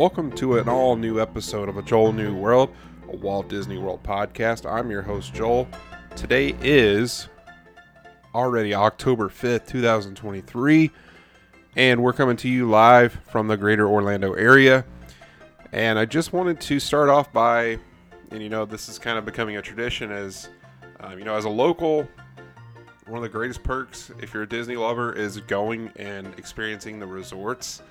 Welcome to an all new episode of A Joel New World, a Walt Disney World podcast. I'm your host, Joel. Today is already October 5th, 2023, and we're coming to you live from the greater Orlando area. And I just wanted to start off by, and you know, this is kind of becoming a tradition as, um, you know, as a local, one of the greatest perks, if you're a Disney lover, is going and experiencing the resorts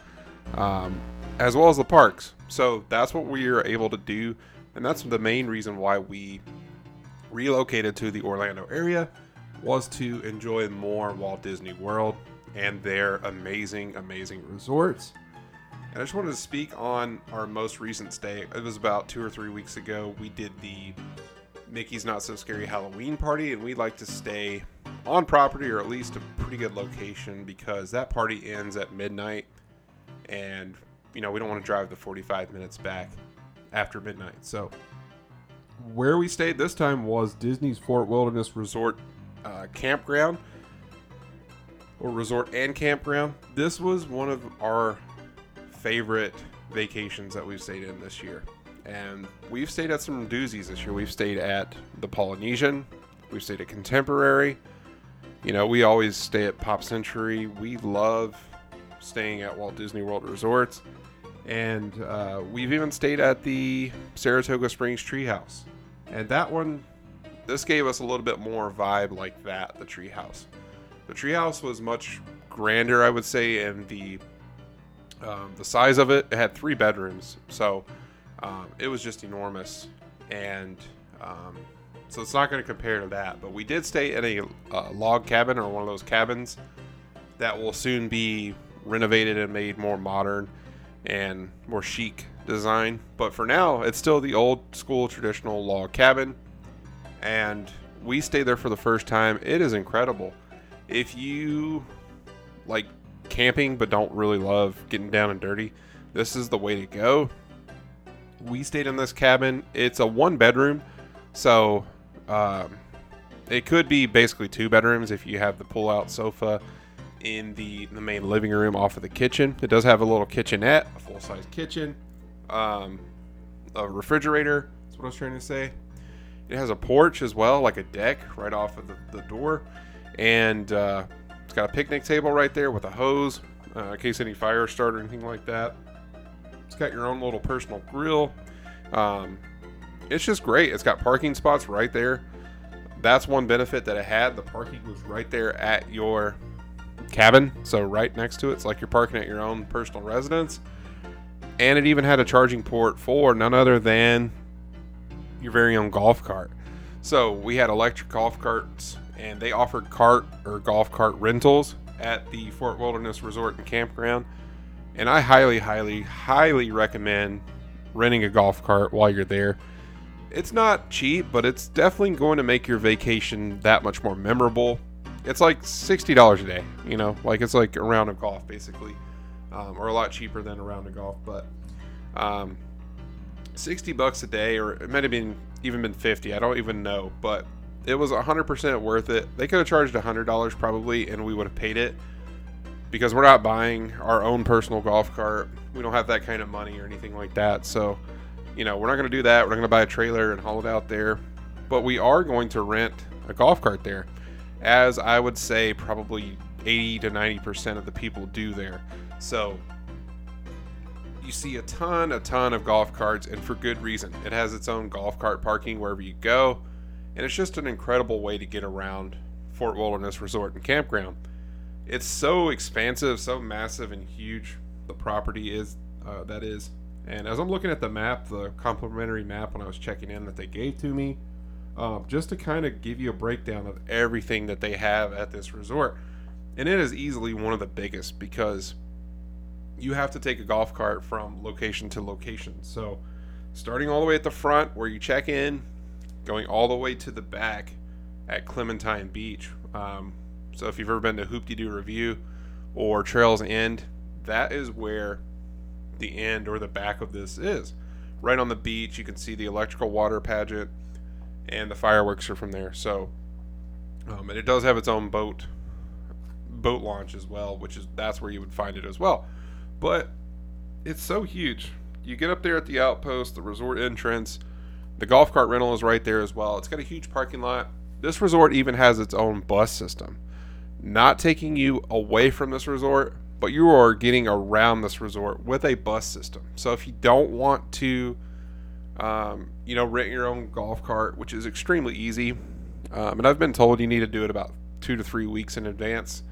um, as well as the parks. So that's what we are able to do, and that's the main reason why we relocated to the Orlando area was to enjoy more Walt Disney World and their amazing, amazing resorts. And I just wanted to speak on our most recent stay. It was about two or three weeks ago. We did the Mickey's Not So Scary Halloween party, and we like to stay on property or at least a pretty good location because that party ends at midnight and you know we don't want to drive the 45 minutes back after midnight. So where we stayed this time was disney's fort wilderness resort uh, campground or resort and campground. This was one of our favorite vacations that we've stayed in this year. And we've stayed at some doozies this year. We've stayed at the polynesian. We've stayed at contemporary. You know we always stay at pop century. We love staying at Walt Disney World resorts, and uh, we've even stayed at the Saratoga Springs Treehouse. And that one, this gave us a little bit more vibe like that. The treehouse, the treehouse was much grander, I would say, and the um, the size of it. It had three bedrooms, so um, it was just enormous, and um, so it's not going to compare to that. But we did stay in a uh, log cabin or one of those cabins that will soon be renovated and made more modern and more chic design. But for now, it's still the old school traditional log cabin. And we stayed there for the first time. It is incredible. If you like camping but don't really love getting down and dirty, this is the way to go. We stayed in this cabin. It's a one bedroom, so um, it could be basically two bedrooms if you have the pull out sofa in the, the main living room off of the kitchen. It does have a little kitchenette, a full size kitchen, um, a refrigerator. That's what I was trying to say. It has a porch as well, like a deck right off of the, the door. And uh, it's got a picnic table right there with a hose uh, in case any fire start or anything like that. It's got your own little personal grill. Um, it's just great. It's got parking spots right there. That's one benefit that it had. The parking was right there at your cabin, so right next to it. It's like you're parking at your own personal residence. And it even had a charging port for none other than your very own golf cart. So we had electric golf carts, and they offered cart or golf cart rentals at the Fort Wilderness Resort and Campground. And I highly, highly, highly recommend renting a golf cart while you're there. It's not cheap, but it's definitely going to make your vacation that much more memorable it's like sixty dollars a day. You know, like it's like a round of golf basically, um, or a lot cheaper than a round of golf. But um, sixty bucks a day, or it might have been even been fifty. I don't even know, but it was 100% worth it. They could have charged $100 probably, and we would have paid it because we're not buying our own personal golf cart. We don't have that kind of money or anything like that. So, you know, we're not going to do that. We're not going to buy a trailer and haul it out there. But we are going to rent a golf cart there, as I would say probably 80 to 90% of the people do there. So, you see a ton, a ton of golf carts, and for good reason. It has its own golf cart parking wherever you go, and it's just an incredible way to get around Fort Wilderness Resort and Campground. It's so expansive, so massive and huge. The property is uh, that is, and as I'm looking at the map, the complimentary map when I was checking in that they gave to me, uh, just to kind of give you a breakdown of everything that they have at this resort, and it is easily one of the biggest because you have to take a golf cart from location to location. So, starting all the way at the front where you check in, going all the way to the back at Clementine Beach. Um, so, if you've ever been to Hoop-Dee-Doo Revue or Trails End, that is where the end or the back of this is. Right on the beach, you can see the electrical water pageant, and the fireworks are from there. So, um, and it does have its own boat boat launch as well, which is that's where you would find it as well. But it's so huge. You get up there at the outpost, the resort entrance, the golf cart rental is right there as well. It's got a huge parking lot. This resort even has its own bus system. Not taking you away from this resort, but you are getting around this resort with a bus system. So if you don't want to, um, you know, rent your own golf cart, which is extremely easy, um, and I've been told you need to do it about two to three weeks in advance.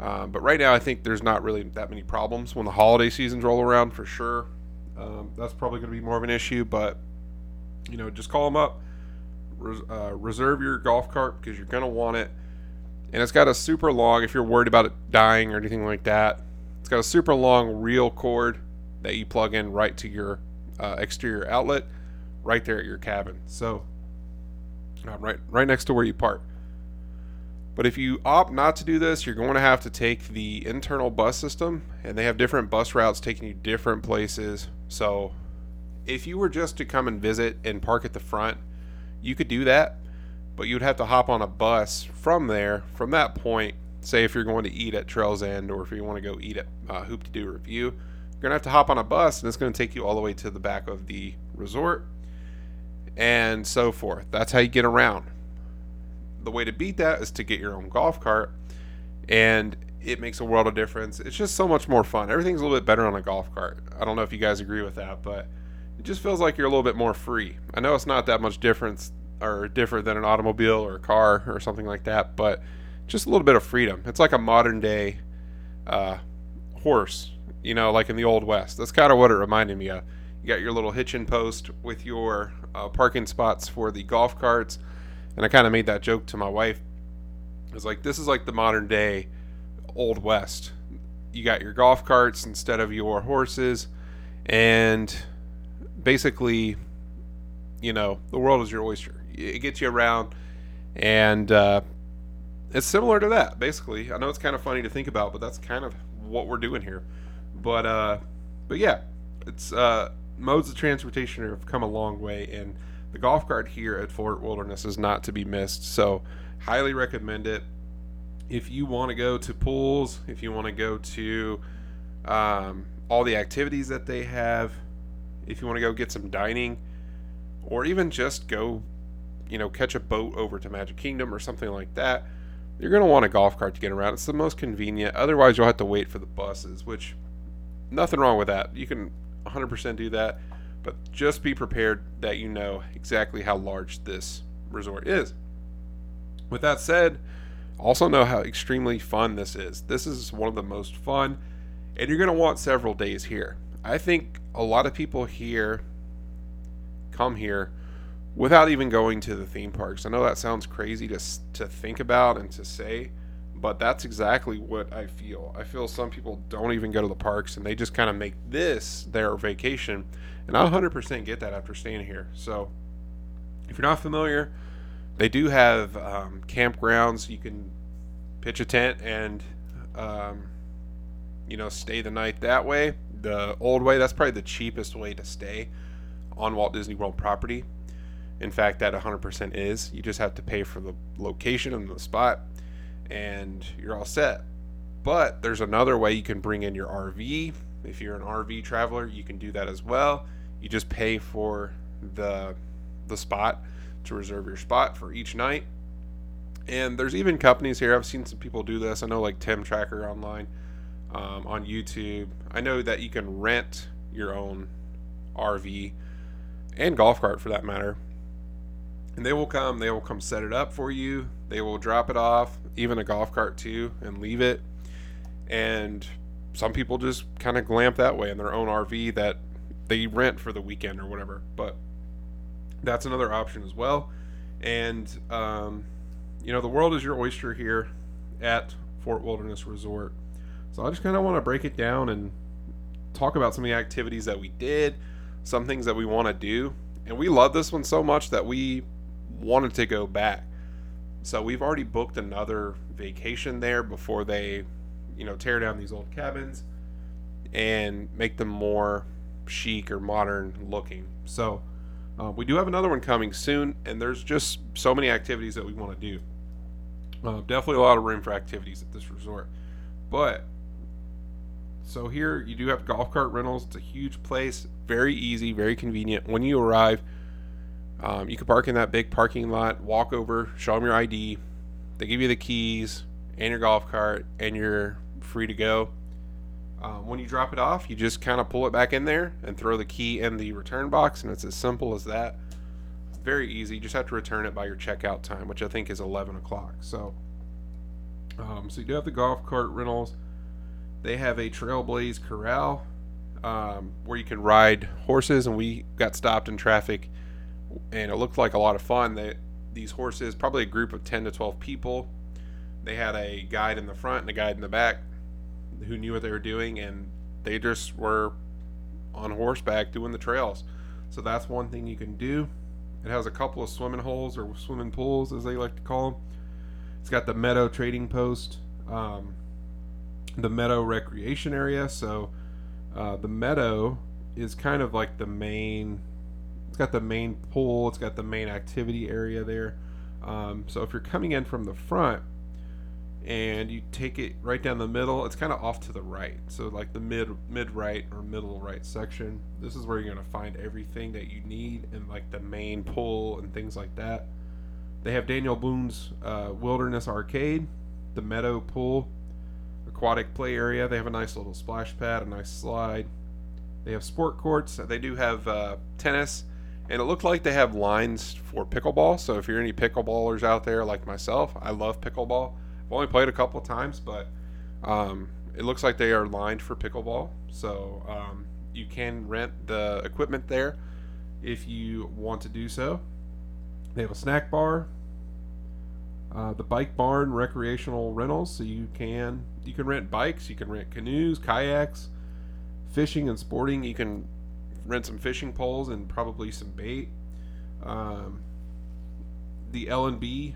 Um, but right now, I think there's not really that many problems when the holiday seasons roll around. For sure, um, that's probably going to be more of an issue. But you know, just call them up, res- uh, reserve your golf cart because you're going to want it. And it's got a super long. If you're worried about it dying or anything like that, it's got a super long reel cord that you plug in right to your uh, exterior outlet, right there at your cabin. So, uh, right right next to where you park. But if you opt not to do this, you're going to have to take the internal bus system, and they have different bus routes taking you different places. So if you were just to come and visit and park at the front, you could do that, but you'd have to hop on a bus from there. From that point, say if you're going to eat at Trails End or if you want to go eat at uh, Hoop-Dee-Doo Revue, you're going to have to hop on a bus, and it's going to take you all the way to the back of the resort and so forth. That's how you get around the way to beat that is to get your own golf cart, and it makes a world of difference. It's just so much more fun. Everything's a little bit better on a golf cart. I don't know if you guys agree with that, but it just feels like you're a little bit more free. I know it's not that much difference or different than an automobile or a car or something like that, but just a little bit of freedom. It's like a modern day uh, horse, you know, like in the old west. That's kind of what it reminded me of. You got your little hitching post with your uh, parking spots for the golf carts and I kind of made that joke to my wife. It's like this is like the modern day old west. You got your golf carts instead of your horses, and basically, you know, the world is your oyster. It gets you around, and uh, it's similar to that. Basically, I know it's kind of funny to think about, but that's kind of what we're doing here. But uh, but yeah, it's uh, modes of transportation have come a long way, and the golf cart here at Fort Wilderness is not to be missed. So, highly recommend it. If you want to go to pools, if you want to go to um, all the activities that they have, if you want to go get some dining, or even just go, you know, catch a boat over to Magic Kingdom or something like that, you're going to want a golf cart to get around. It's the most convenient. Otherwise, you'll have to wait for the buses, which nothing wrong with that. You can 100% do that. But just be prepared that you know exactly how large this resort is. With that said, also know how extremely fun this is. This is one of the most fun, and you're going to want several days here. I think a lot of people here come here without even going to the theme parks. I know that sounds crazy to, to think about and to say, but that's exactly what I feel. I feel some people don't even go to the parks and they just kind of make this their vacation. And I 100% get that after staying here. So if you're not familiar, they do have um, campgrounds. You can pitch a tent and, um, you know, stay the night that way. The old way, that's probably the cheapest way to stay on Walt Disney World property. In fact, that 100% is. You just have to pay for the location and the spot, and you're all set. But there's another way you can bring in your RV. If you're an RV traveler, you can do that as well. You just pay for the the spot to reserve your spot for each night. And there's even companies here. I've seen some people do this. I know like Tim Tracker online um, on YouTube. I know that you can rent your own RV and golf cart for that matter. And they will come, they will come set it up for you. They will drop it off, even a golf cart too, and leave it. And some people just kind of glamp that way in their own RV that they rent for the weekend or whatever. But that's another option as well. And, um, you know, the world is your oyster here at Fort Wilderness Resort. So I just kind of want to break it down and talk about some of the activities that we did, some things that we want to do. And we love this one so much that we wanted to go back. So we've already booked another vacation there before they, you know, tear down these old cabins and make them more chic or modern looking. So uh, we do have another one coming soon, and there's just so many activities that we want to do. Uh, definitely a lot of room for activities at this resort. But so here you do have golf cart rentals. It's a huge place, very easy, very convenient. When you arrive, um, you can park in that big parking lot, walk over, show them your ID. They give you the keys and your golf cart, and you're free to go. Um, when you drop it off, you just kind of pull it back in there and throw the key in the return box, and it's as simple as that. Very easy. You just have to return it by your checkout time, which I think is 11 o'clock. So, um, so you do have the golf cart rentals. They have a Trailblaze Corral um, where you can ride horses, and we got stopped in traffic, and it looked like a lot of fun. They, these horses, probably a group of 10 to 12 people. They had a guide in the front and a guide in the back who knew what they were doing, and they just were on horseback doing the trails. So that's one thing you can do. It has a couple of swimming holes or swimming pools, as they like to call them. It's got the meadow trading post, um, the meadow recreation area. So uh, the meadow is kind of like the main. Got the main pool. It's got the main activity area there. Um, so if you're coming in from the front, and you take it right down the middle it's kind of off to the right. So like the mid mid right or middle right section this is where you're to find everything that you need and like the main pool and things like that. They have daniel boone's uh, wilderness arcade the meadow pool aquatic play area. They have a nice little splash pad a nice slide. They have sport courts. They do have uh, tennis and it looked like they have lines for pickleball so if you're any pickleballers out there like myself i love pickleball I've only played a couple times, but um, it looks like they are lined for pickleball. So um, you can rent the equipment there if you want to do so. They have a snack bar, uh, the bike barn recreational rentals, so you can you can rent bikes, you can rent canoes, kayaks, fishing and sporting. You can rent some fishing poles and probably some bait. Um, the L and B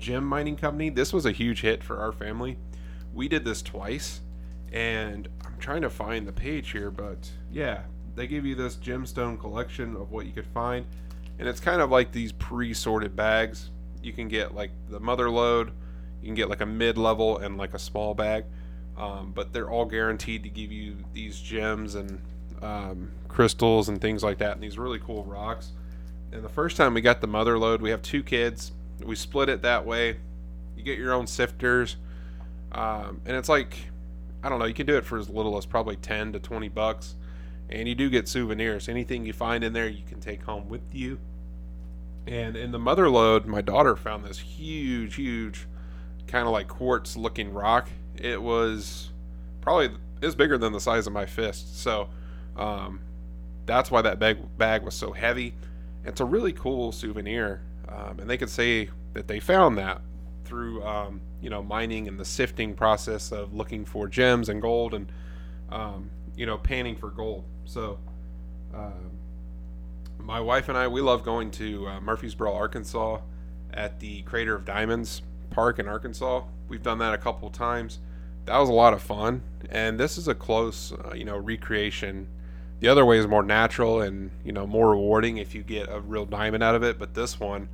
gem mining company. This was a huge hit for our family. We did this twice, and I'm trying to find the page here, but yeah, they give you this gemstone collection of what you could find, and it's kind of like these pre-sorted bags. You can get like the mother lode, you can get like a mid-level and like a small bag, um, but they're all guaranteed to give you these gems and um, crystals and things like that, and these really cool rocks. And the first time we got the mother lode, we have two kids we split it that way. You get your own sifters, um, and it's like I don't know. You can do it for as little as probably ten to twenty bucks, and you do get souvenirs. Anything you find in there, you can take home with you. And in the mother lode, my daughter found this huge, huge, kind of like quartz looking rock. It was probably is bigger than the size of my fist. So um, that's why that bag bag was so heavy. It's a really cool souvenir um, and they could say that they found that through um, you know mining and the sifting process of looking for gems and gold and um, you know panning for gold. So uh, my wife and I we love going to uh, Murfreesboro, Arkansas, at the Crater of Diamonds Park in Arkansas. We've done that a couple times. That was a lot of fun, and this is a close uh, you know recreation The other way is more natural and you know more rewarding if you get a real diamond out of it. But this one,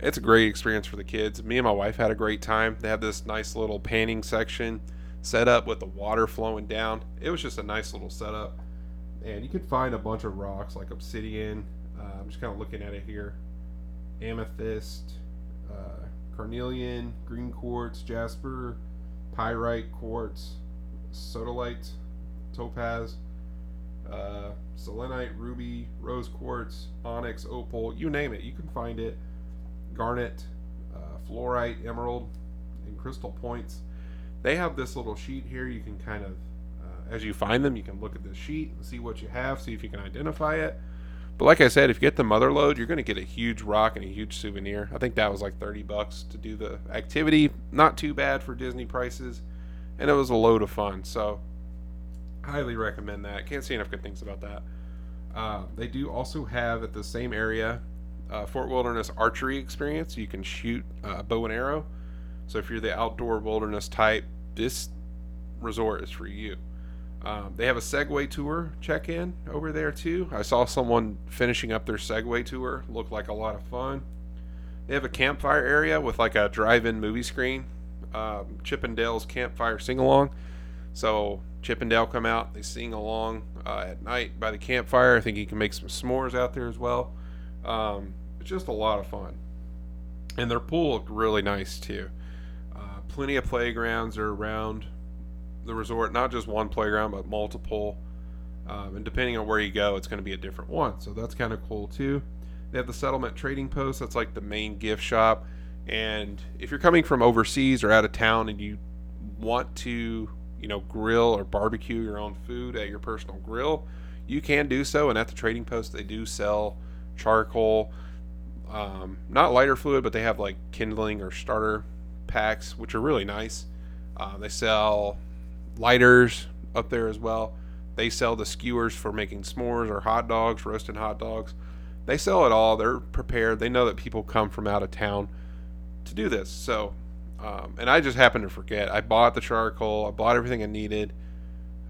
it's a great experience for the kids. Me and my wife had a great time. They have this nice little panning section set up with the water flowing down. It was just a nice little setup. And you can find a bunch of rocks like obsidian. Uh, I'm just kind of looking at it here. Amethyst, uh, carnelian, green quartz, jasper, pyrite quartz, sodalite, topaz, uh, selenite, ruby, rose quartz, onyx, opal, you name it, you can find it. Garnet, uh, fluorite, emerald, and crystal points. They have this little sheet here. You can kind of, uh, as you find them, you can look at this sheet and see what you have, see if you can identify it. But like I said, if you get the mother lode, you're going to get a huge rock and a huge souvenir. I think that was like 30 bucks to do the activity. Not too bad for Disney prices. And it was a load of fun. So, highly recommend that. Can't say enough good things about that. Uh, they do also have at the same area uh, Fort Wilderness archery experience. You can shoot uh, bow and arrow. So if you're the outdoor wilderness type, this resort is for you. Um, they have a Segway tour check in over there too. I saw someone finishing up their Segway tour. Looked like a lot of fun. They have a campfire area with like a drive in movie screen. Um, Chip 'n' Dale's campfire sing along. So Chip 'n' Dale come out, they sing along uh, at night by the campfire. I think you can make some s'mores out there as well. Um, it's just a lot of fun. And their pool looked really nice too plenty of playgrounds are around the resort, not just one playground, but multiple. Um, and depending on where you go, it's going to be a different one. So that's kind of cool too. They have the settlement trading post. That's like the main gift shop. And if you're coming from overseas or out of town and you want to, you know, grill or barbecue your own food at your personal grill, you can do so. And at the trading post, they do sell charcoal, um, not lighter fluid, but they have like kindling or starter packs, which are really nice. Uh, they sell lighters up there as well. They sell the skewers for making s'mores or hot dogs, roasting hot dogs. They sell it all. They're prepared. They know that people come from out of town to do this. So, um, and I just happened to forget. I bought the charcoal. I bought everything I needed.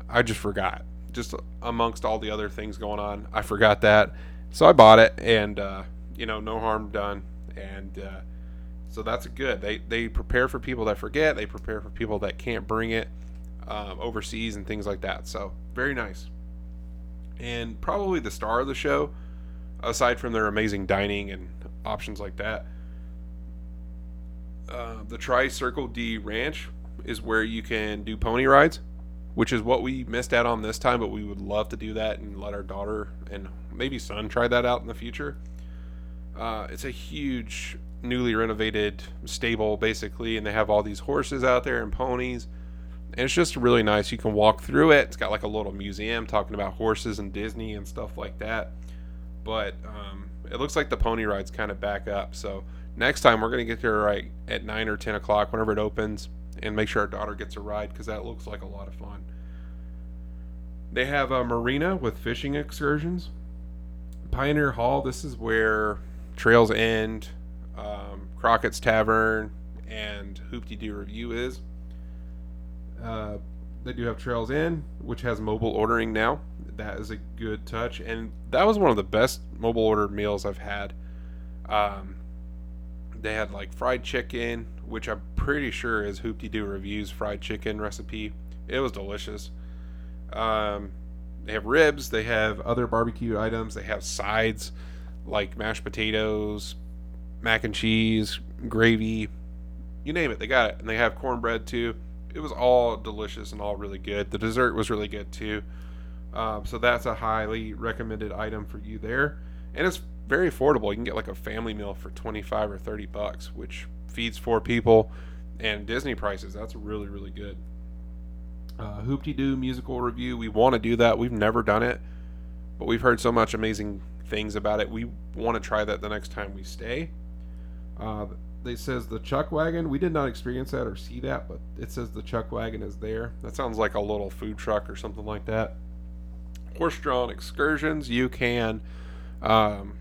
I just forgot. Just amongst all the other things going on, I forgot that. So I bought it, and uh, you know, no harm done. And uh, so that's good. They they prepare for people that forget. They prepare for people that can't bring it um, overseas and things like that. So very nice. And probably the star of the show, aside from their amazing dining and options like that, uh, the Tri Circle D Ranch is where you can do pony rides, which is what we missed out on this time. But we would love to do that and let our daughter and maybe son try that out in the future. Uh, it's a huge newly renovated stable basically and they have all these horses out there and ponies and it's just really nice you can walk through it it's got like a little museum talking about horses and disney and stuff like that but um, it looks like the pony ride's kind of back up so next time we're going to get there right at 9 or 10 o'clock whenever it opens and make sure our daughter gets a ride because that looks like a lot of fun they have a marina with fishing excursions pioneer hall this is where trails end um, Crockett's Tavern and Hoop-Dee-Doo Revue is. Uh, they do have Trails End, which has mobile ordering now. That is a good touch, and that was one of the best mobile ordered meals I've had. Um, they had like fried chicken, which I'm pretty sure is Hoop-Dee-Doo Revue's fried chicken recipe. It was delicious. Um, they have ribs. They have other barbecue items. They have sides like mashed potatoes, mac and cheese, gravy, you name it, they got it. And they have cornbread too. It was all delicious and all really good. The dessert was really good too. Um, so that's a highly recommended item for you there. And it's very affordable. You can get like a family meal for 25 or 30 bucks, which feeds four people. And Disney prices, that's really, really good. Uh, Hoop-Dee-Doo musical revue. We want to do that. We've never done it, but we've heard so much amazing things about it. We want to try that the next time we stay. Uh, they says the chuck wagon. We did not experience that or see that, but it says the chuck wagon is there. That sounds like a little food truck or something like that. Horse-drawn excursions. You can um,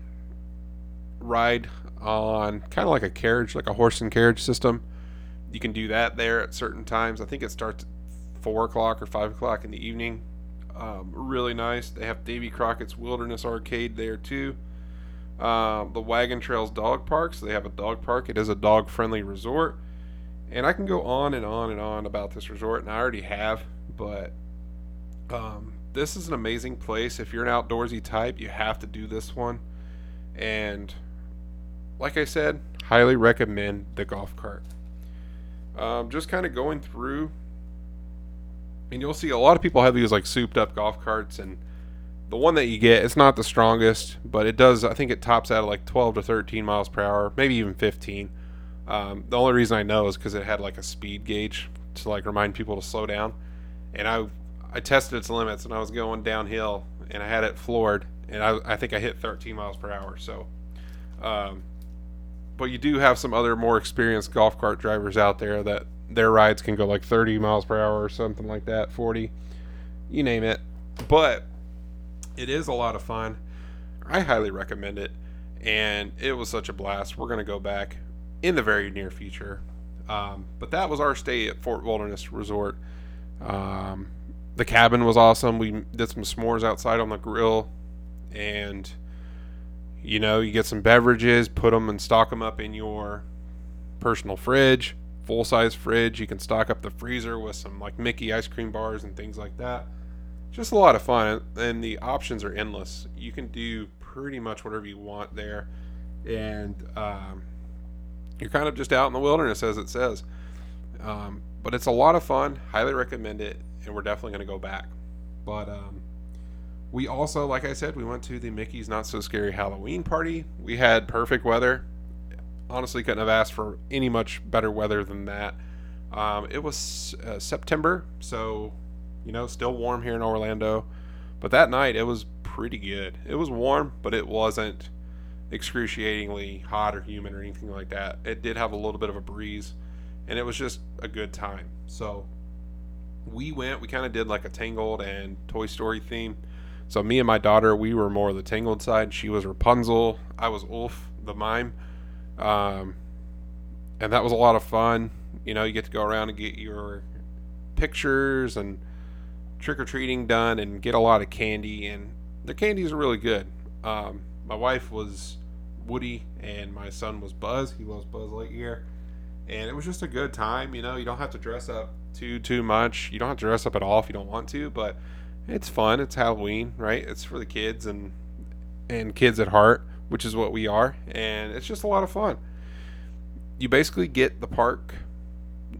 ride on kind of like a carriage, like a horse and carriage system. You can do that there at certain times. I think it starts at four o'clock or five o'clock in the evening. Um, really nice. They have Davy Crockett's Wilderness Arcade there too. Um, the Wagon Trails Dog Park. So they have a dog park. It is a dog friendly resort. And I can go on and on and on about this resort, and I already have, but um, this is an amazing place. If you're an outdoorsy type, you have to do this one. And like I said, highly recommend the golf cart. Um, just kind of going through, and you'll see a lot of people have these like souped up golf carts, and the one that you get, it's not the strongest, but it does. I think it tops out at like 12 to 13 miles per hour, maybe even 15. Um, the only reason I know is because it had like a speed gauge to like remind people to slow down, and I I tested its limits, and I was going downhill, and I had it floored, and I I think I hit 13 miles per hour. So, um, but you do have some other more experienced golf cart drivers out there that their rides can go like 30 miles per hour or something like that, 40, you name it. But it is a lot of fun. I highly recommend it, and it was such a blast. We're gonna go back in the very near future. Um, but that was our stay at Fort Wilderness Resort. Um, the cabin was awesome. We did some s'mores outside on the grill, and you know, you get some beverages, put them and stock them up in your personal fridge, full size fridge. You can stock up the freezer with some like Mickey ice cream bars and things like that. Just a lot of fun, and the options are endless. You can do pretty much whatever you want there, and um, you're kind of just out in the wilderness, as it says. Um, but it's a lot of fun. Highly recommend it, and we're definitely going to go back. But um, we also, like I said, we went to the Mickey's Not So Scary Halloween party. We had perfect weather. Honestly, couldn't have asked for any much better weather than that. Um, it was uh, September, so you know, still warm here in Orlando. But that night, it was pretty good. It was warm, but it wasn't excruciatingly hot or humid or anything like that. It did have a little bit of a breeze, and it was just a good time. So we went. We kind of did like a Tangled and Toy Story theme. So me and my daughter, we were more the Tangled side. She was Rapunzel. I was Ulf, the mime. Um, and that was a lot of fun. You know, you get to go around and get your pictures and trick or treating done and get a lot of candy. And the candies are really good. Um, my wife was Woody and my son was Buzz. He loves Buzz Lightyear. And it was just a good time. You know, you don't have to dress up too too much. You don't have to dress up at all if you don't want to, but it's fun. It's Halloween, right? It's for the kids and and kids at heart, which is what we are, and it's just a lot of fun. You basically get the park.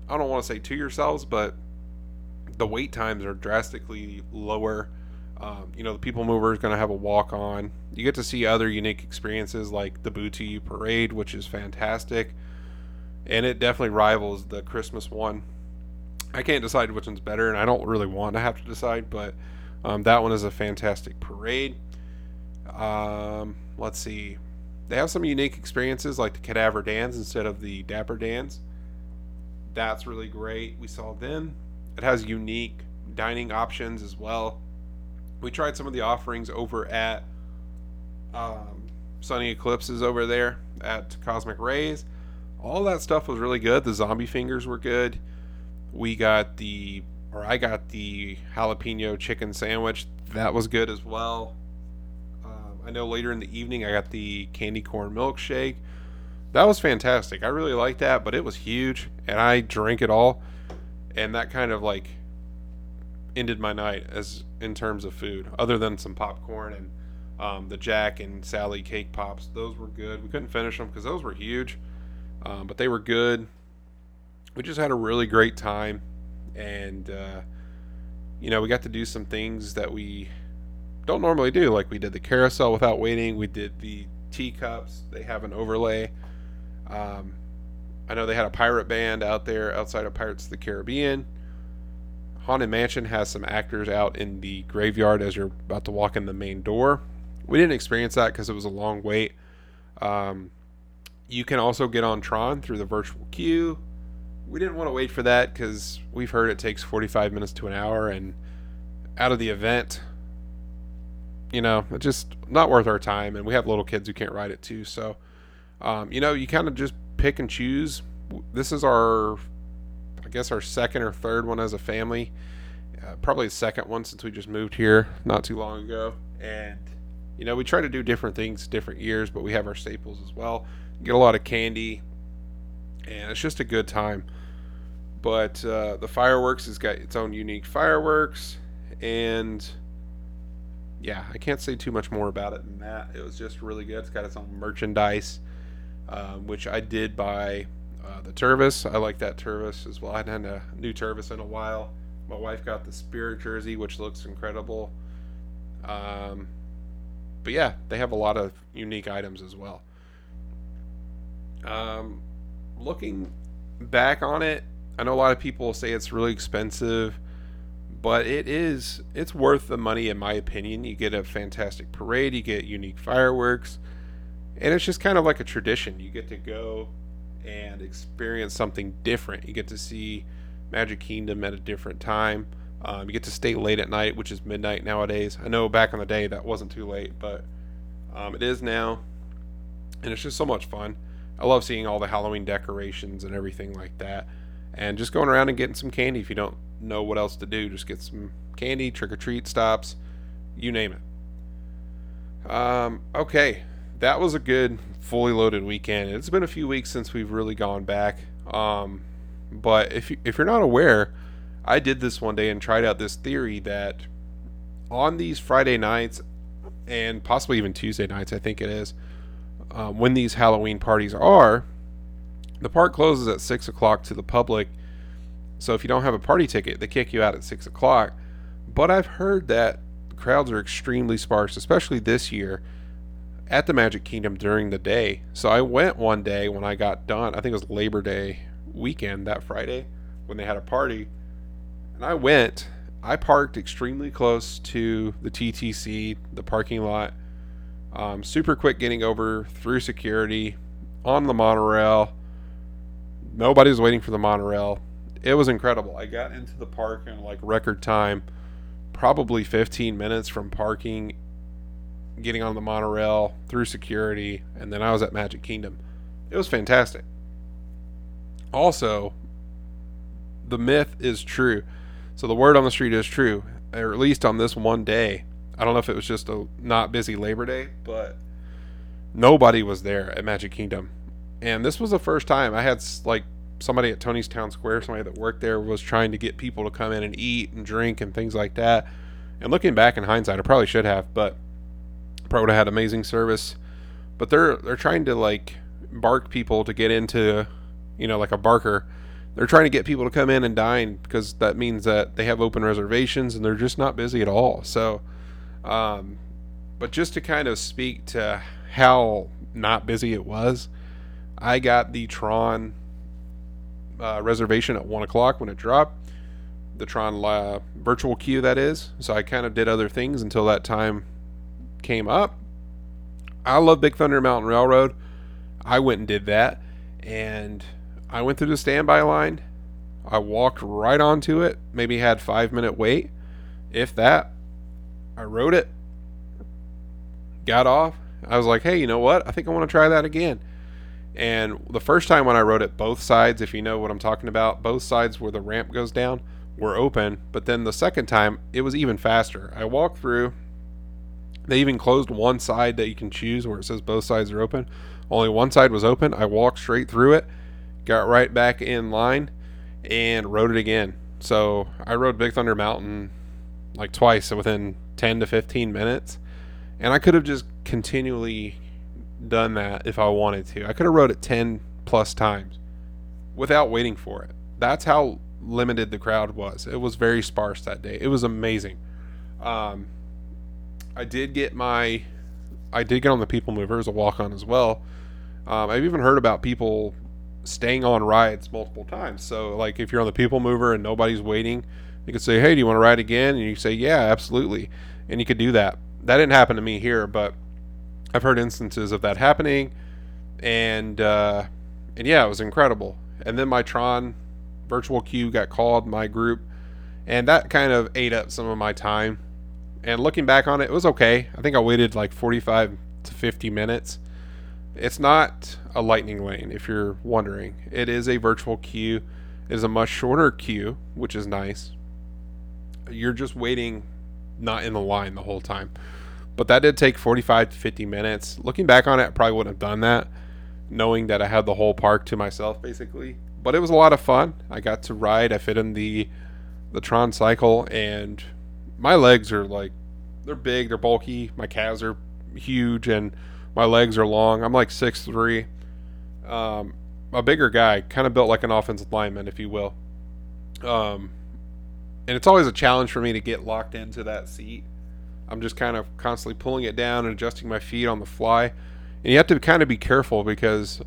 I don't want to say to yourselves, but the wait times are drastically lower. Um, you know, the People Mover is going to have a walk on. You get to see other unique experiences like the Boo to You Parade, which is fantastic. And it definitely rivals the Christmas one. I can't decide which one's better, and I don't really want to have to decide, but um, that one is a fantastic parade. Um, let's see. They have some unique experiences like the Cadaver Dans instead of the Dapper Dans. That's really great. We saw them. It has unique dining options as well. We tried some of the offerings over at um, Sonny Eclipse's over there at Cosmic Ray's. All that stuff was really good. The zombie fingers were good. We got the, or I got the jalapeno chicken sandwich. That was good as well. Um, I know later in the evening I got the candy corn milkshake. That was fantastic. I really liked that, but it was huge, and I drank it all, and that kind of like ended my night as in terms of food, other than some popcorn and um, the Jack and Sally cake pops. Those were good. We couldn't finish them because those were huge, um, but they were good we just had a really great time, and uh, you know we got to do some things that we don't normally do. Like we did the carousel without waiting. We did the teacups. They have an overlay. Um, I know they had a pirate band out there outside of Pirates of the Caribbean. Haunted Mansion has some actors out in the graveyard as you're about to walk in the main door. We didn't experience that because it was a long wait. Um, you can also get on Tron through the virtual queue we didn't want to wait for that because we've heard it takes 45 minutes to an hour, and out of the event, you know, it's just not worth our time. And we have little kids who can't ride it too, so um, you know, you kind of just pick and choose. This is our, I guess, our second or third one as a family. uh, probably the second one since we just moved here not too long ago. And you know, we try to do different things different years, but we have our staples as well. Get a lot of candy, and it's just a good time. But uh, the fireworks has got its own unique fireworks, and yeah, I can't say too much more about it than that. It was just really good. It's got its own merchandise, um, which I did buy uh, the Tervis I like that Tervis as well. I hadn't had a new Tervis in a while. My wife got the Spirit jersey, which looks incredible. Um, but yeah, they have a lot of unique items as well. Um, looking back on it, I know a lot of people say it's really expensive, but it is. It's worth the money in my opinion. You get a fantastic parade, you get unique fireworks, and it's just kind of like a tradition. You get to go and experience something different. You get to see Magic Kingdom at a different time. Um, you get to stay late at night, which is midnight nowadays. I know back in the day that wasn't too late, but um, it is now, and it's just so much fun. I love seeing all the Halloween decorations and everything like that, and just going around and getting some candy. If you don't know what else to do, just get some candy, trick or treat stops, you name it. Um, okay, that was a good fully loaded weekend. It's been a few weeks since we've really gone back. Um, but if you, if you're not aware I did this one day and tried out this theory that on these Friday nights and possibly even Tuesday nights, I think it is, um, when these Halloween parties are, the park closes at six o'clock to the public. So if you don't have a party ticket, they kick you out at six o'clock. But I've heard that crowds are extremely sparse, especially this year at the Magic Kingdom during the day. So I went one day when I got done. I think it was Labor Day weekend that Friday when they had a party and I went. I parked extremely close to the TTC, the parking lot. Um, super quick getting over through security on the monorail. Nobody was waiting for the monorail. It was incredible. I got into the park in like record time, probably 15 minutes from parking, getting on the monorail through security, and then I was at Magic Kingdom. It was fantastic. Also, the myth is true so the word on the street is true, or at least on this one day. I don't know if it was just a not busy Labor Day, but nobody was there at Magic Kingdom. And this was the first time I had like somebody at Tony's Town Square, somebody that worked there was trying to get people to come in and eat and drink and things like that. And looking back in hindsight, I probably should have, but probably would have had amazing service. But they're they're trying to like bark people to get into, you know, like a barker they're trying to get people to come in and dine because that means that they have open reservations and they're just not busy at all. So, um, but just to kind of speak to how not busy it was, I got the Tron uh, reservation at one o'clock when it dropped. The Tron uh, virtual queue, that is. So I kind of did other things until that time came up. I love Big Thunder Mountain Railroad. I went and did that. And I went through the standby line. I walked right onto it. Maybe had five minute wait, if that. I rode it. Got off. I was like, hey, you know what? I think I want to try that again. And the first time when I rode it, both sides, if you know what I'm talking about, both sides where the ramp goes down were open. But then the second time, it was even faster. I walked through. They even closed one side that you can choose where it says both sides are open. Only one side was open. I walked straight through it got right back in line and rode it again. So I rode Big Thunder Mountain like twice within 10 to 15 minutes. And I could have just continually done that if I wanted to. I could have rode it 10 plus times without waiting for it. That's how limited the crowd was. It was very sparse that day. It was amazing. Um, I did get my, I did get on the People Mover as a walk on as well. Um, I've even heard about people staying on rides multiple times. So, like, if you're on the people mover and nobody's waiting, you could say, "Hey, do you want to ride again?" And you say, "Yeah, absolutely," and you could do that. That didn't happen to me here, but I've heard instances of that happening, and uh, and yeah, it was incredible. And then my Tron virtual queue got called my group, and that kind of ate up some of my time. And looking back on it, it was okay. I think I waited like 45 to 50 minutes it's not a lightning lane, if you're wondering. It is a virtual queue. It is a much shorter queue, which is nice. you're just waiting, not in the line the whole time. But that did take 45 to 50 minutes. Looking back on it, I probably wouldn't have done that, knowing that I had the whole park to myself basically. But it was a lot of fun. I got to ride. I fit in the the Tron cycle, and my legs are like they're big, they're bulky. My calves are huge, and my legs are long. I'm like six three, um, a bigger guy, kind of built like an offensive lineman, if you will. Um, and it's always a challenge for me to get locked into that seat. I'm just kind of constantly pulling it down and adjusting my feet on the fly. And you have to kind of be careful because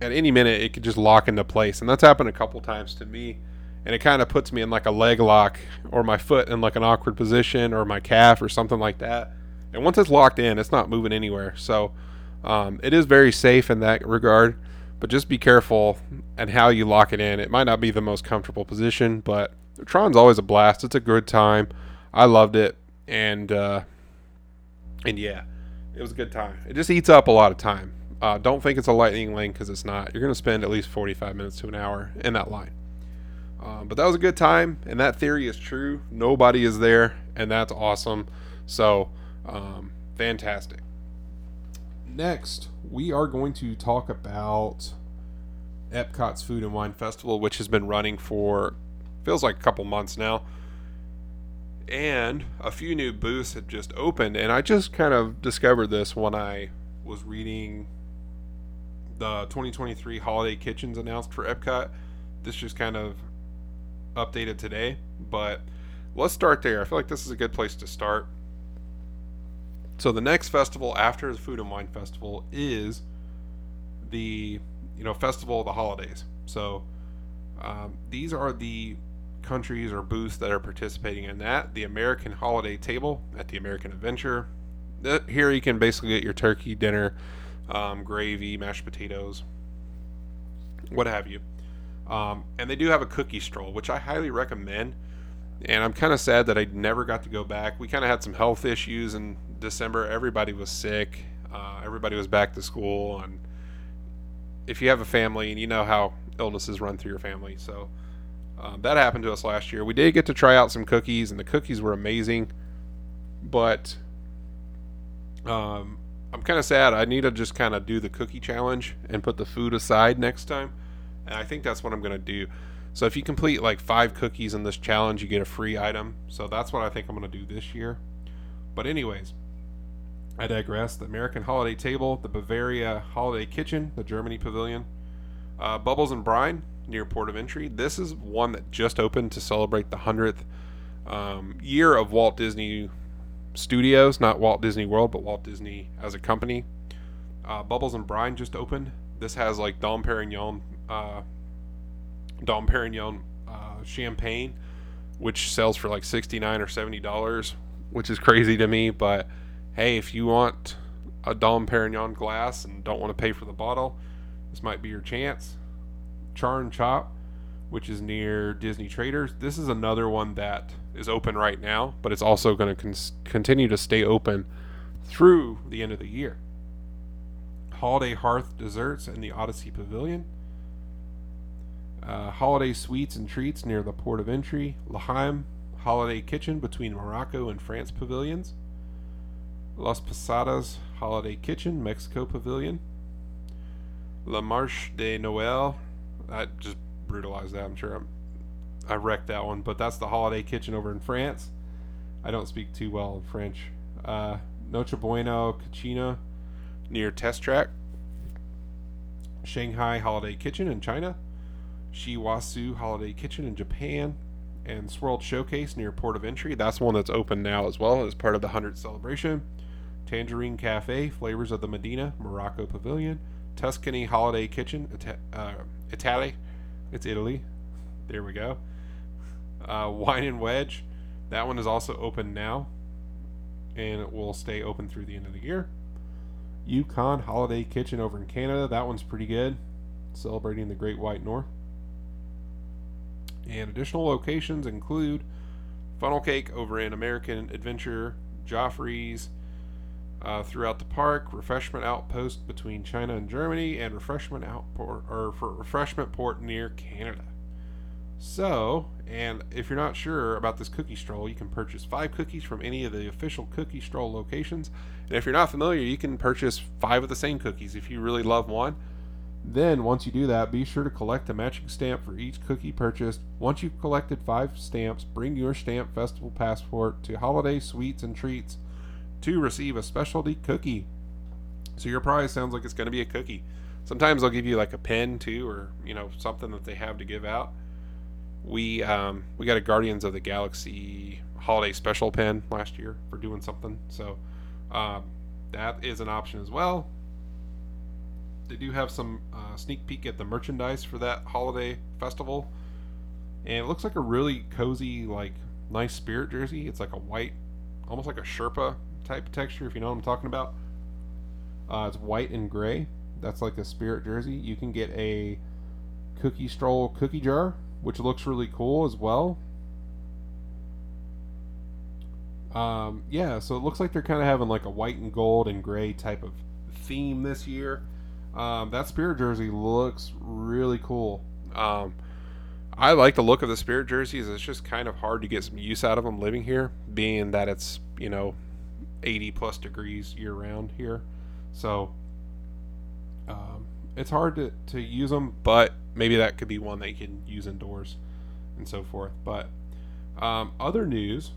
at any minute it could just lock into place. And that's happened a couple times to me. And it kind of puts me in like a leg lock or my foot in like an awkward position or my calf or something like that. And once it's locked in, it's not moving anywhere. So um, it is very safe in that regard. But just be careful and how you lock it in. It might not be the most comfortable position, but Tron's always a blast. It's a good time. I loved it, and uh, and yeah, it was a good time. It just eats up a lot of time. Uh, don't think it's a lightning lane because it's not. You're going to spend at least 45 minutes to an hour in that line. Um, but that was a good time, and that theory is true. Nobody is there, and that's awesome. So, um, fantastic. Next, we are going to talk about Epcot's Food and Wine Festival, which has been running for feels like a couple months now. And a few new booths had just opened, and I just kind of discovered this when I was reading the 2023 holiday kitchens announced for Epcot. This just kind of updated today, but let's start there. I feel like this is a good place to start. So the next festival after the Food and Wine Festival is the you know festival of the holidays. So um, these are the countries or booths that are participating in that. The American Holiday Table at the American Adventure. Here you can basically get your turkey dinner, um, gravy, mashed potatoes, what have you. Um, and they do have a cookie stroll, which I highly recommend. And I'm kind of sad that I never got to go back. We kind of had some health issues in December. Everybody was sick. Uh, everybody was back to school. And if you have a family and you know how illnesses run through your family, so um, that happened to us last year. We did get to try out some cookies, and the cookies were amazing. But um, I'm kind of sad. I need to just kind of do the cookie challenge and put the food aside next time. And I think that's what I'm going to do. So if you complete like five cookies in this challenge, you get a free item. So that's what I think I'm going to do this year. But, anyways, I digress. The American Holiday Table, the Bavaria Holiday Kitchen, the Germany Pavilion, uh, Bubbles and Brine near Port of Entry. This is one that just opened to celebrate the 100th um, year of Walt Disney Studios, not Walt Disney World, but Walt Disney as a company. Uh, Bubbles and Brine just opened. This has like Dom Perignon uh, Dom Perignon uh, champagne, which sells for like sixty nine or seventy dollars, which is crazy to me. But hey, if you want a Dom Perignon glass and don't want to pay for the bottle, this might be your chance. Char and Chop, which is near Disney Traders. This is another one that is open right now, but it's also going to con- continue to stay open through the end of the year. Holiday Hearth Desserts in the Odyssey Pavilion uh, holiday sweets and treats near the port of entry, L'Chaim Holiday Kitchen between Morocco and France pavilions, Las Posadas Holiday Kitchen, Mexico Pavilion, La Marche de Noël. I just brutalized that. I'm sure I'm, I wrecked that one, but that's the holiday kitchen over in France. I don't speak too well in French. Uh, Noche Bueno Cucina near Test Track, Shanghai Holiday Kitchen in China. Shiwasu Holiday Kitchen in Japan, and Swirled Showcase near Port of Entry. That's one that's open now as well as part of the 100th celebration. Tangerine Cafe, Flavors of the Medina, Morocco Pavilion. Tuscany Holiday Kitchen, Ita- uh, Italy. It's Italy. There we go. Uh, Wine and Wedge. That one is also open now, and it will stay open through the end of the year. Yukon Holiday Kitchen over in Canada. That one's pretty good, celebrating the Great White North. And additional locations include Funnel Cake over in American Adventure, Joffrey's uh, throughout the park, Refreshment Outpost between China and Germany, and Refreshment Outport or for Refreshment Port near Canada. So, and if you're not sure about this cookie stroll, you can purchase five cookies from any of the official cookie stroll locations. And if you're not familiar, you can purchase five of the same cookies if you really love one. Then, once you do that, be sure to collect a matching stamp for each cookie purchased. Once you've collected five stamps, bring your stamp festival passport to Holiday Sweets and Treats to receive a specialty cookie. So your prize sounds like it's going to be a cookie. Sometimes they'll give you like a pen too, or you know something that they have to give out. We um, we got a Guardians of the Galaxy holiday special pen last year for doing something, so um, that is an option as well they do have some uh, sneak peek at the merchandise for that holiday festival, and it looks like a really cozy, like nice spirit jersey. It's like a white, almost like a Sherpa type of texture, if you know what I'm talking about. Uh, it's white and gray. That's like a spirit jersey. You can get a cookie stroll cookie jar, which looks really cool as well. Um, yeah, so it looks like they're kind of having like a white and gold and gray type of theme this year. Um, that spirit jersey looks really cool. Um, I like the look of the spirit jerseys. It's just kind of hard to get some use out of them living here, being that it's you know 80 plus degrees year round here. So um, it's hard to, to use them, but maybe that could be one that you can use indoors and so forth. But um, other news,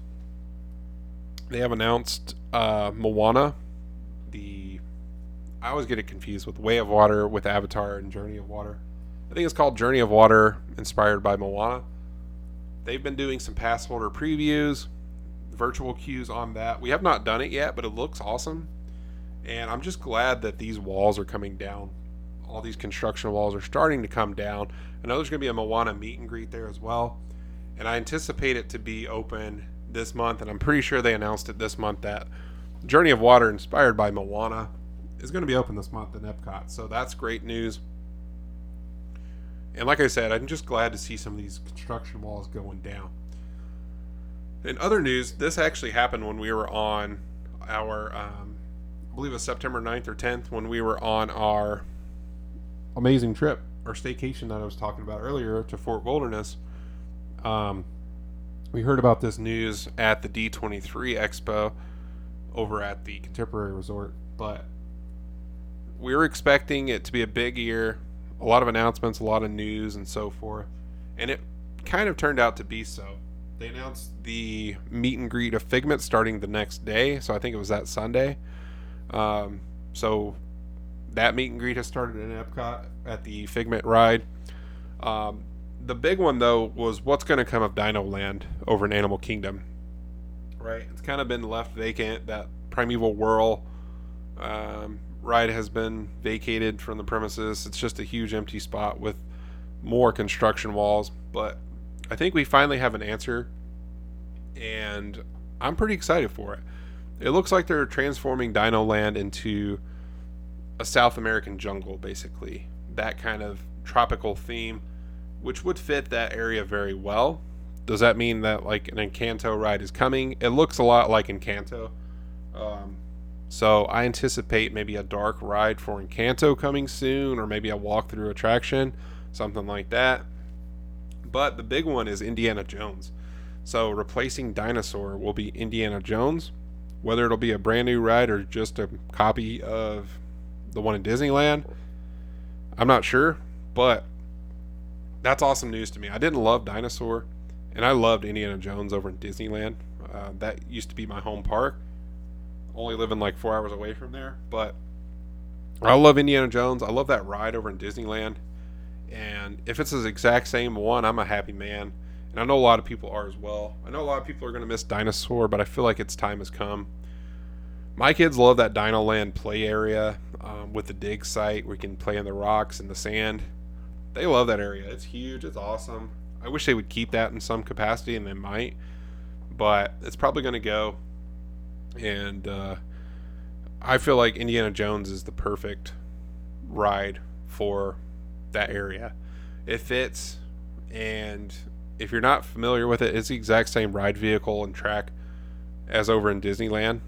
they have announced uh, Moana, the I always get it confused with Way of Water, with Avatar, and Journey of Water. I think it's called Journey of Water, inspired by Moana. They've been doing some pass holder previews, virtual queues on that. We have not done it yet, but it looks awesome. And I'm just glad that these walls are coming down. All these construction walls are starting to come down. I know there's going to be a Moana meet and greet there as well. And I anticipate it to be open this month. And I'm pretty sure they announced it this month that Journey of Water, inspired by Moana, is going to be open this month in Epcot. So that's great news. And like I said, I'm just glad to see some of these construction walls going down. In other news, this actually happened when we were on our, um, I believe it was September 9th or 10th, when we were on our amazing trip, our staycation that I was talking about earlier to Fort Wilderness. Um, we heard about this news at the D23 Expo over at the Contemporary Resort, but we were expecting it to be a big year, a lot of announcements, a lot of news, and so forth. And it kind of turned out to be so. They announced the meet and greet of Figment starting the next day, so I think it was that Sunday. Um, so that meet and greet has started in Epcot at the Figment ride. Um, the big one though was what's going to come of Dino Land over in Animal Kingdom. Right, it's kind of been left vacant. That Primeval Whirl um, ride has been vacated from the premises. It's just a huge empty spot with more construction walls. But I think we finally have an answer, and I'm pretty excited for it. It looks like they're transforming Dino Land into a South American jungle, basically. That kind of tropical theme, which would fit that area very well. Does that mean that like an Encanto ride is coming? It looks a lot like Encanto. Um, so I anticipate maybe a dark ride for Encanto coming soon, or maybe a walkthrough attraction, something like that. But the big one is Indiana Jones. So replacing Dinosaur will be Indiana Jones. Whether it'll be a brand new ride or just a copy of the one in Disneyland, I'm not sure. But that's awesome news to me. I didn't love Dinosaur, and I loved Indiana Jones over in Disneyland. Uh, that used to be my home park only living like four hours away from there. But I love Indiana Jones. I love that ride over in Disneyland. And if it's the exact same one, I'm a happy man. And I know a lot of people are as well. I know a lot of people are going to miss Dinosaur, but I feel like its time has come. My kids love that Dino Land play area um, with the dig site where you can play in the rocks and the sand. They love that area. It's huge. It's awesome. I wish they would keep that in some capacity, and they might. But it's probably going to go and uh, I feel like Indiana Jones is the perfect ride for that area. It fits, and if you're not familiar with it, it's the exact same ride vehicle and track as over in Disneyland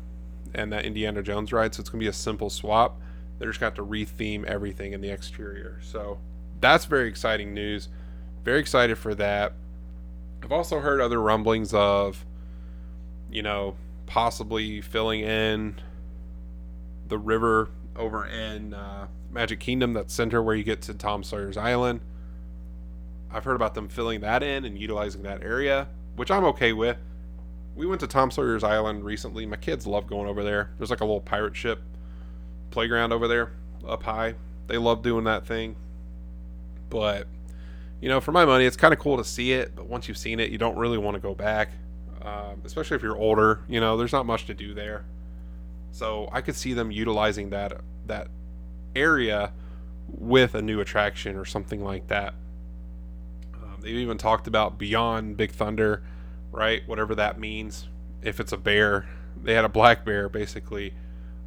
and that Indiana Jones ride. So it's gonna be a simple swap. They just got to retheme everything in the exterior. So that's very exciting news. Very excited for that. I've also heard other rumblings of, you know, possibly filling in the river over in uh, Magic Kingdom, that center where you get to Tom Sawyer's Island. I've heard about them filling that in and utilizing that area, which I'm okay with. We went to Tom Sawyer's Island recently. My kids love going over there. There's like a little pirate ship playground over there up high. They love doing that thing. But, you know, for my money, it's kind of cool to see it. But once you've seen it, you don't really want to go back, um, especially if you're older. You know, there's not much to do there. So I could see them utilizing that that area with a new attraction or something like that. Um, they've even talked about Beyond Big Thunder, right? Whatever that means. If it's a bear, they had a black bear basically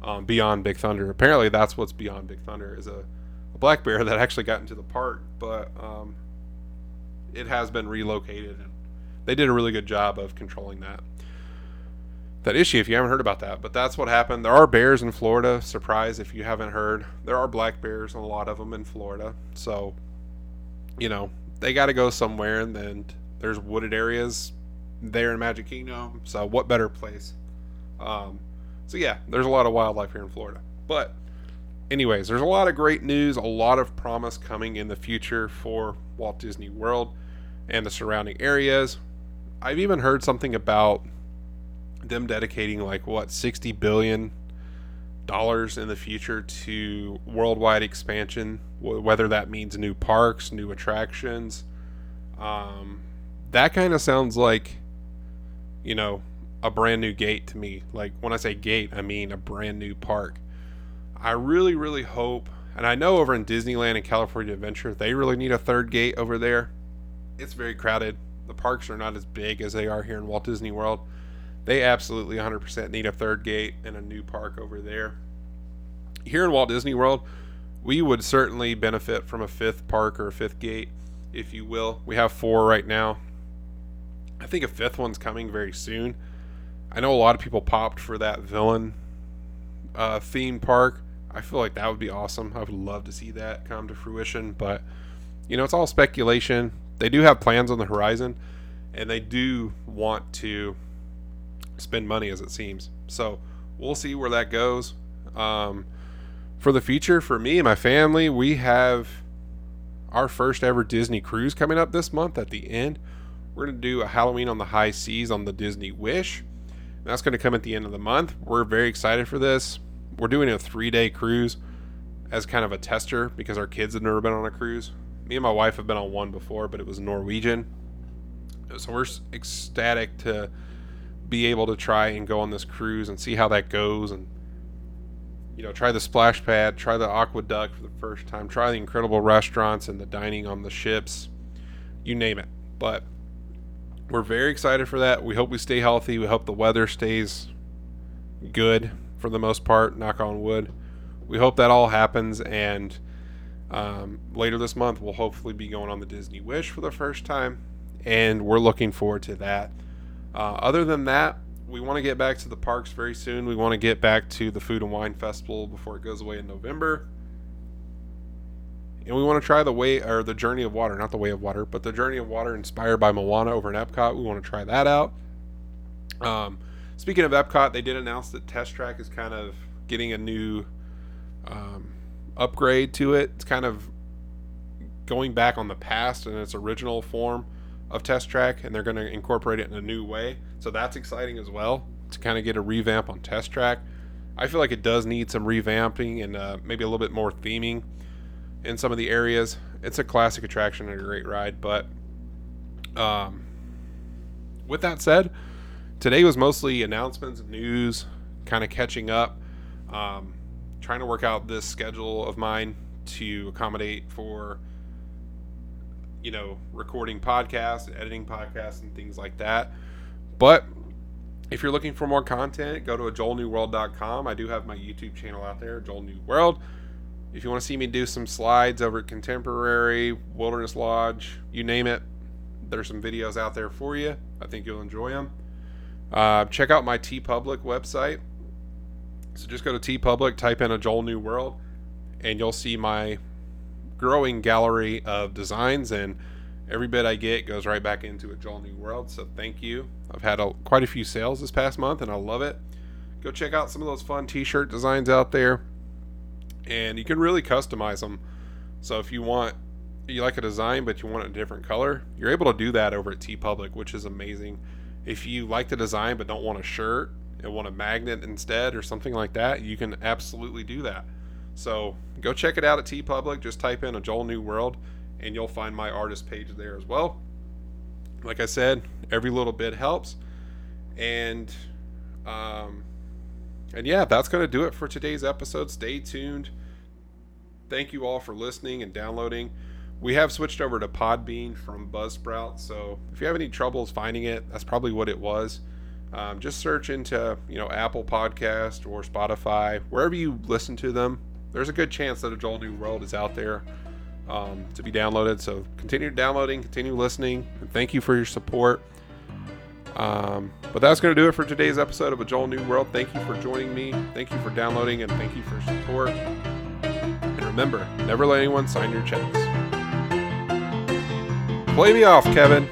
um, Beyond Big Thunder. Apparently, that's what's Beyond Big Thunder is a, a black bear that actually got into the park, but um, it has been relocated, and they did a really good job of controlling that that issue if you haven't heard about that. But that's what happened. There are bears in Florida. Surprise if you haven't heard. There are black bears, a lot of them in Florida. So, you know, they got to go somewhere, and then there's wooded areas there in Magic Kingdom. So, what better place? Um, so, yeah, there's a lot of wildlife here in Florida. But, anyways, there's a lot of great news, a lot of promise coming in the future for Walt Disney World and the surrounding areas. I've even heard something about them dedicating like what 60 billion dollars in the future to worldwide expansion whether that means new parks new attractions um, that kind of sounds like you know a brand new gate to me. Like when i say gate i mean a brand new park. I really really hope and i know over in disneyland and california adventure they really need a third gate over there. It's very crowded. The parks are not as big as they are here in walt disney world they absolutely 100% need a third gate and a new park over there. Here in Walt Disney World, we would certainly benefit from a fifth park or a fifth gate, if you will. We have four right now. I think a fifth one's coming very soon. I know a lot of people popped for that villain uh, theme park. I feel like that would be awesome. I would love to see that come to fruition, but you know, it's all speculation. They do have plans on the horizon, and they do want to spend money as it seems. So we'll see where that goes. Um, for the future, for me and my family, we have our first ever Disney cruise coming up this month at the end. We're going to do a Halloween on the high seas on the Disney Wish. That's going to come at the end of the month. We're very excited for this. We're doing a three day cruise as kind of a tester because our kids have never been on a cruise. Me and my wife have been on one before, but it was Norwegian. So we're ecstatic to be able to try and go on this cruise and see how that goes and you know try the splash pad try the AquaDuck for the first time try the incredible restaurants and the dining on the ships you name it. But we're very excited for that. We hope we stay healthy. We hope the weather stays good for the most part knock on wood. We hope that all happens and um, later this month we'll hopefully be going on the disney wish for the first time and we're looking forward to that uh, other than that, we want to get back to the parks very soon. We want to get back to the Food and Wine Festival before it goes away in November. And we want to try the way or the Journey of Water, not the Way of Water, but the Journey of Water inspired by Moana over in Epcot. We want to try that out. Um, speaking of Epcot, they did announce that Test Track is kind of getting a new um, upgrade to it. It's kind of going back on the past in its original form of Test Track, and they're going to incorporate it in a new way. So that's exciting as well to kind of get a revamp on Test Track. I feel like it does need some revamping and uh, maybe a little bit more theming in some of the areas. It's a classic attraction and a great ride, but um, with that said, today was mostly announcements, news, kind of catching up, um, trying to work out this schedule of mine to accommodate for you know, recording podcasts, editing podcasts, and things like that. But if you're looking for more content, go to joelnewworld.com. I do have my YouTube channel out there, Joel New World. If you want to see me do some slides over at Contemporary, Wilderness Lodge, you name it, there's some videos out there for you. I think you'll enjoy them. Uh, check out my TeePublic website. So just go to TeePublic, type in a Joel New World, and you'll see my growing gallery of designs and Every bit I get goes right back into a Joel New World. So thank you. I've had a, quite a few sales this past month, and I love it. Go check out some of those fun T-shirt designs out there, and you can really customize them. So if you want, you like a design but you want a different color, you're able to do that over at TeePublic, which is amazing. If you like the design but don't want a shirt and want a magnet instead or something like that, you can absolutely do that. So go check it out at TeePublic. Just type in a Joel New World, and you'll find my artist page there as well. Like I said, every little bit helps, and um, and yeah, that's gonna do it for today's episode. Stay tuned. Thank you all for listening and downloading. We have switched over to Podbean from Buzzsprout, so if you have any troubles finding it, that's probably what it was. Um, just search into you know Apple Podcast or Spotify, wherever you listen to them. There's a good chance that a Joel New World is out there um, to be downloaded. So continue downloading, continue listening, and thank you for your support. Um, but that's going to do it for today's episode of A Joel New World. Thank you for joining me. Thank you for downloading, and thank you for support. And remember, never let anyone sign your checks. Play me off, Kevin.